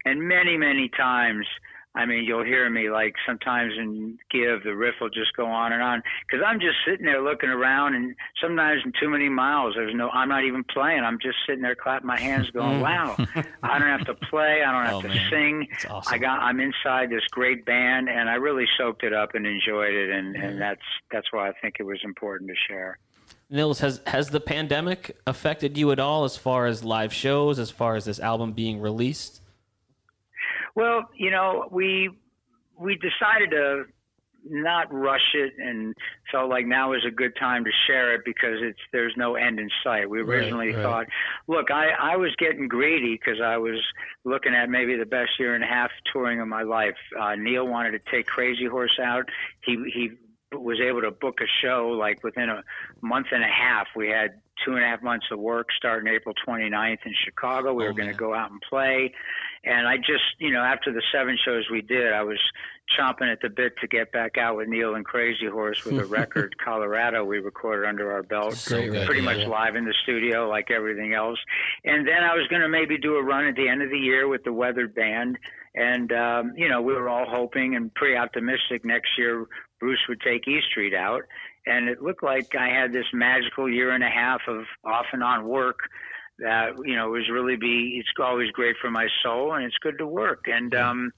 And many, many times, I mean, you'll hear me like sometimes in Give, the riff will just go on and on because I'm just sitting there looking around, and sometimes in too many miles, there's no, I'm not even playing. I'm just sitting there clapping my hands, <laughs> going, "Wow, I don't have to play, I don't have Oh, to man. sing. Awesome. I got, I'm inside this great band, and I really soaked it up and enjoyed it, and and mm. that's that's why I think it was important to share. Nils, has has the pandemic affected you at all as far as live shows, as far as this album being released? Well, you know, we we decided to not rush it and felt like now is a good time to share it because it's there's no end in sight. We originally right. thought, look, I I was getting greedy because I was looking at maybe the best year and a half touring of my life. Uh, Neil wanted to take Crazy Horse out. He he was able to book a show like within a month and a half. We had two and a half months of work starting April 29th in Chicago. We Oh, were going to go out and play. And I just, you know, after the seven shows we did, I was chomping at the bit to get back out with Neil and Crazy Horse with a <laughs> record, Colorado, we recorded under our belt. Great record, pretty much yeah. live in the studio like everything else. And then I was going to maybe do a run at the end of the year with the Weathered Band. And, um, you know, we were all hoping and pretty optimistic next year Bruce would take E Street out. And it looked like I had this magical year and a half of off and on work that, you know, it was really be, it's always great for my soul and it's good to work. And, um,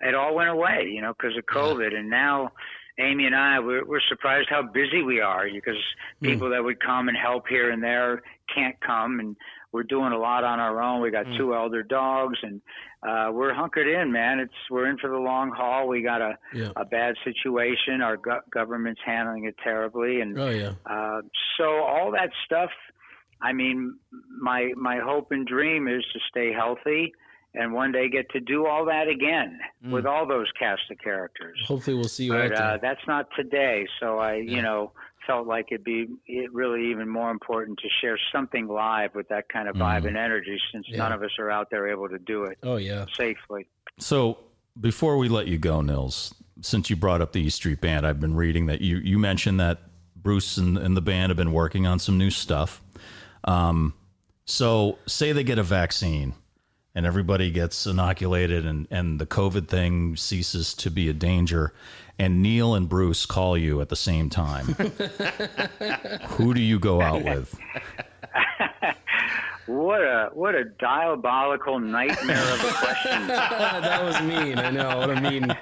it all went away, you know, because of COVID. And now Amy and I, we're, we're surprised how busy we are because people that would come and help here and there can't come. And we're doing a lot on our own. We got two elder dogs and uh, we're hunkered in, man. It's we're in for the long haul. We got a Yeah. a bad situation. Our go- government's handling it terribly, and Oh yeah. uh, so all that stuff. I mean, my my hope and dream is to stay healthy and one day get to do all that again with all those cast of characters. Hopefully we'll see you out But uh, that's not today. So I, you know, felt like it'd be it really even more important to share something live with that kind of vibe and energy, since none of us are out there able to do it Oh yeah. safely. So before we let you go, Nils, since you brought up the E Street Band, I've been reading that you you mentioned that Bruce and, and the band have been working on some new stuff. Um, so say they get a vaccine and everybody gets inoculated and, and the COVID thing ceases to be a danger and Neil and Bruce call you at the same time. <laughs> Who do you go out with? <laughs> What a what a diabolical nightmare of a question. <laughs> that was mean. I know. What a mean.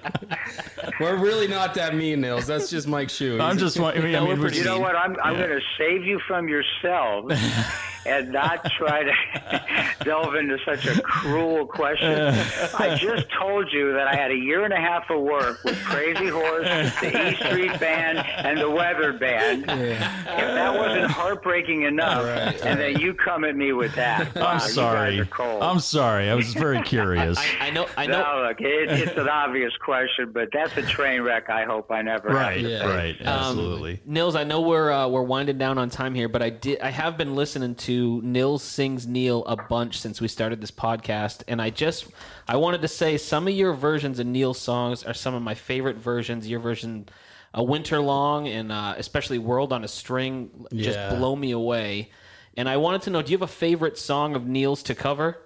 We're really not that mean, Nils. That's just Mike Shue. I'm just wondering. I mean, I mean, You know what? I'm I'm going to save you from yourselves <laughs> and not try to <laughs> delve into such a cruel question. <laughs> I just told you that I had a year and a half of work with Crazy Horse, the E Street Band, and the Weather Band. If that wasn't heartbreaking enough, and then you come at me with that. Wow, I'm You sorry. guys are cold. I'm sorry. I was very curious. I know, I know. no, look, it, it's an obvious question, but that's a train wreck. I hope I never have right. to Yeah. Right. Absolutely. Nils, I know we're uh, we're winding down on time here, but I did I have been listening to Nils sings Neil a bunch since we started this podcast, and I just I wanted to say some of your versions of Neil's songs are some of my favorite versions. Your version, a winter long, and uh, especially World on a String, just Yeah. blow me away. And I wanted to know, do you have a favorite song of Neil's to cover?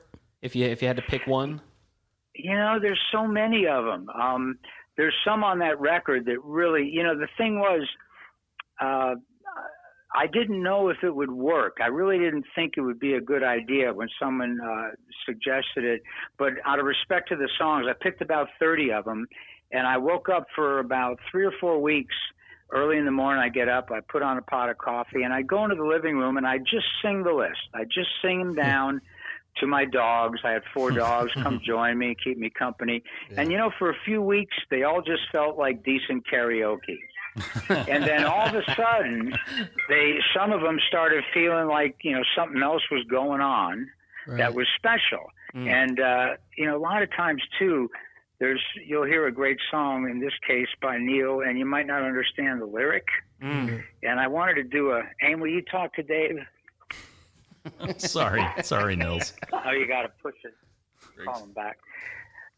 If you if you had to pick one, You know, there's so many of them. Um, there's some on that record that really, you know, the thing was, uh, I didn't know if it would work. I really didn't think it would be a good idea when someone uh, suggested it. But out of respect to the songs, I picked about 30 of them, and I woke up for about three or four weeks. Early in the morning, I get up, I put on a pot of coffee, and I go into the living room and I just sing the list. I just sing them down to my dogs. I had four <laughs> dogs come join me, keep me company. And you know, for a few weeks, they all just felt like decent karaoke. <laughs> and then all of a sudden, they some of them started feeling like you know something else was going on that was special. And uh, you know, a lot of times too, there's you'll hear a great song in this case by Neil, and you might not understand the lyric. And I wanted to do a. Aim, will you talk to Dave? <laughs> sorry, sorry, Nils. Oh, you got to push it. Call him back.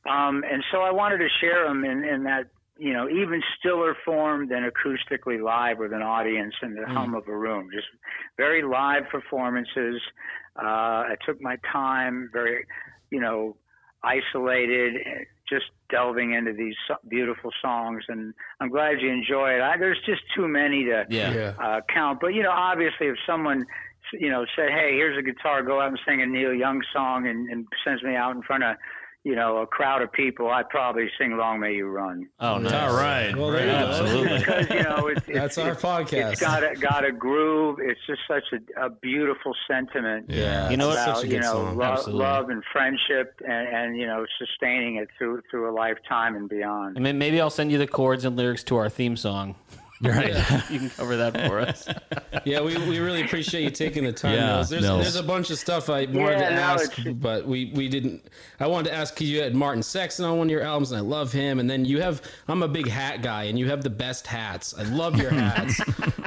Um, and so I wanted to share them in, in that, you know, even stiller form than acoustically live with an audience in the hum of a room. Just very live performances. Uh, I took my time, very, you know, isolated, just delving into these beautiful songs. And I'm glad you enjoy it. I, there's just too many to Yeah. Yeah. uh, count. But you know, obviously, if someone you know said, "Hey, here's a guitar, go out and sing a Neil Young song," and, and sends me out in front of you know a crowd of people, I'd probably sing "Long May You Run." Oh, nice. All right, Well, there you go. absolutely. Because you know, it's, it's, That's our it's, podcast. It's got a got a groove. It's just such a, a beautiful sentiment. Yeah, You know it's what? About Such a you know song. lo- love and friendship, and, and you know sustaining it through through a lifetime and beyond. I mean, maybe I'll send you the chords and lyrics to our theme song. <laughs> Right. You can cover that for us. <laughs> Yeah, we, we really appreciate you taking the time. Yeah, Nils. There's, Nils. there's a bunch of stuff I wanted Yeah, to ask, it's- but we, we didn't. I wanted to ask because you had Martin Sexton on one of your albums, and I love him. And then you have, I'm a big hat guy, and you have the best hats. I love your hats.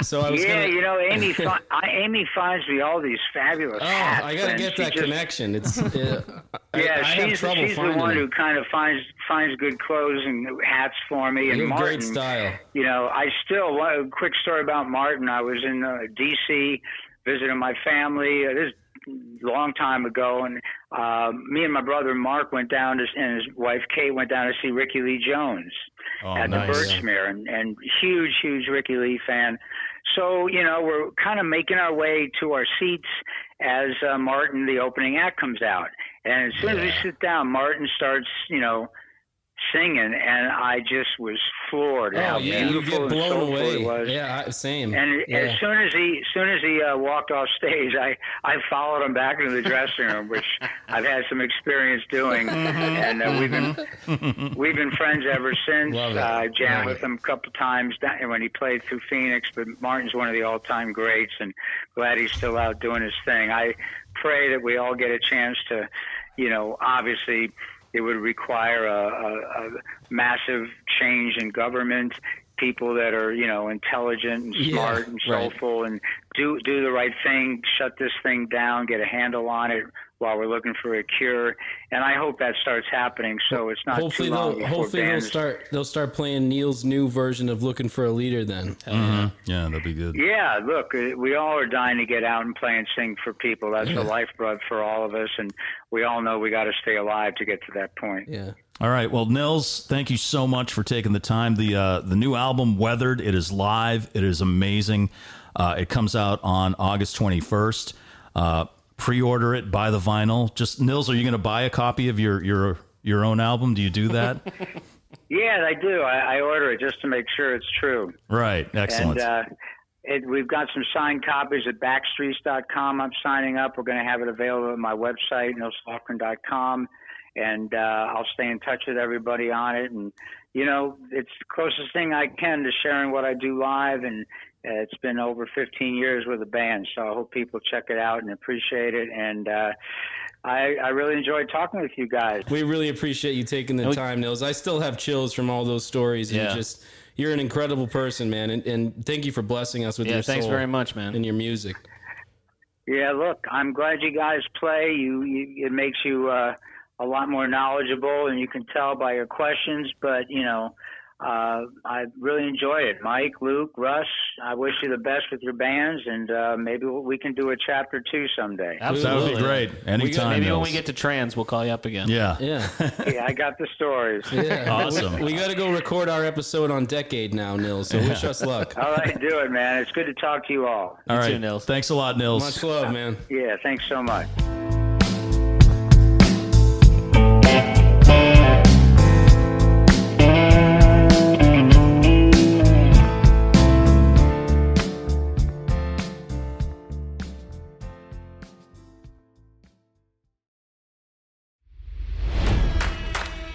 <laughs> so I was Yeah, gonna, you know, Amy. Fi- Amy finds me all these fabulous Oh, hats. I gotta and get she that just- connection. It's uh, I, Yeah, I have she's, she's the one them. who kind of finds finds good clothes and hats for me. And You Martin, great style. you know, I still one quick story about Martin. I was in uh, D.C. visiting my family. Uh, this a long time ago, and uh, me and my brother Mark went down to, and his wife Kate went down to see Rickie Lee Jones Oh, at nice. the Birchmere, and, and huge, huge Rickie Lee fan. So you know, we're kind of making our way to our seats as uh, Martin, the opening act, comes out, and as soon as we sit down, Martin starts, you know. Singing and I just was floored Oh how yeah, you beautiful get blown away. was. Yeah, same. And yeah. as soon as he, as soon as he uh, walked off stage, I, I followed him back into the dressing room, which <laughs> I've had some experience doing, and uh, we've been, we've been friends ever since. Uh, I jammed Love with him a couple times when he played through Phoenix. But Martin's one of the all-time greats, and glad he's still out doing his thing. I pray that we all get a chance to, you know, obviously. It would require a, a, a massive change in government, people that are, you know, intelligent and Yeah, smart and right. soulful and do do the right thing, shut this thing down, get a handle on it while we're looking for a cure. And I hope that starts happening so it's not hopefully too long they'll before hopefully they'll start they'll start playing Neil's new version of "Looking for a Leader." Then Mhm. Yeah, that'll be good. Yeah, look, uh, we all are dying to get out and play and sing for people. That's the lifeblood for all of us, and we all know we got to stay alive to get to that point. yeah. All right. Well, Nils, thank you so much for taking the time. The uh, the new album, Weathered, it is live. It is amazing. Uh, it comes out on August 21st. Uh, pre-order it, buy the vinyl. Just Nils, are you going to buy a copy of your your your own album? Do you do that? <laughs> Yeah, I do. I, I order it just to make sure it's true. right. Excellent. And uh, it, we've got some signed copies at backstreets.com. I'm signing up. We're going to have it available at my website, nilslofgren.com. And uh, I'll stay in touch with everybody on it. And, you know, it's the closest thing I can to sharing what I do live. And uh, it's been over 15 years with the band. So I hope people check it out and appreciate it. And uh, I, I really enjoyed talking with you guys. We really appreciate you taking the time, Nils. I still have chills from all those stories. And Yeah. just you're an incredible person, man. And, and thank you for blessing us with Yeah, your thanks soul very much, man. and your music. Yeah, look, I'm glad you guys play. You, you it makes you uh, a lot more knowledgeable, and you can tell by your questions. But you know, uh, I really enjoy it. Mike, Luke, Russ, I wish you the best with your bands, and uh, maybe we can do a chapter two someday. That would be great. Anytime. Maybe when we get to trans, we'll call you up again. yeah. Yeah. <laughs> yeah, I got the stories. yeah. <laughs> Awesome. We got to go record our episode on Decade now, Nils. So wish us luck. All right, do it, man. It's good to talk to you all. All You right. too, Nils. Thanks a lot, Nils. Much love, man. Yeah, thanks so much.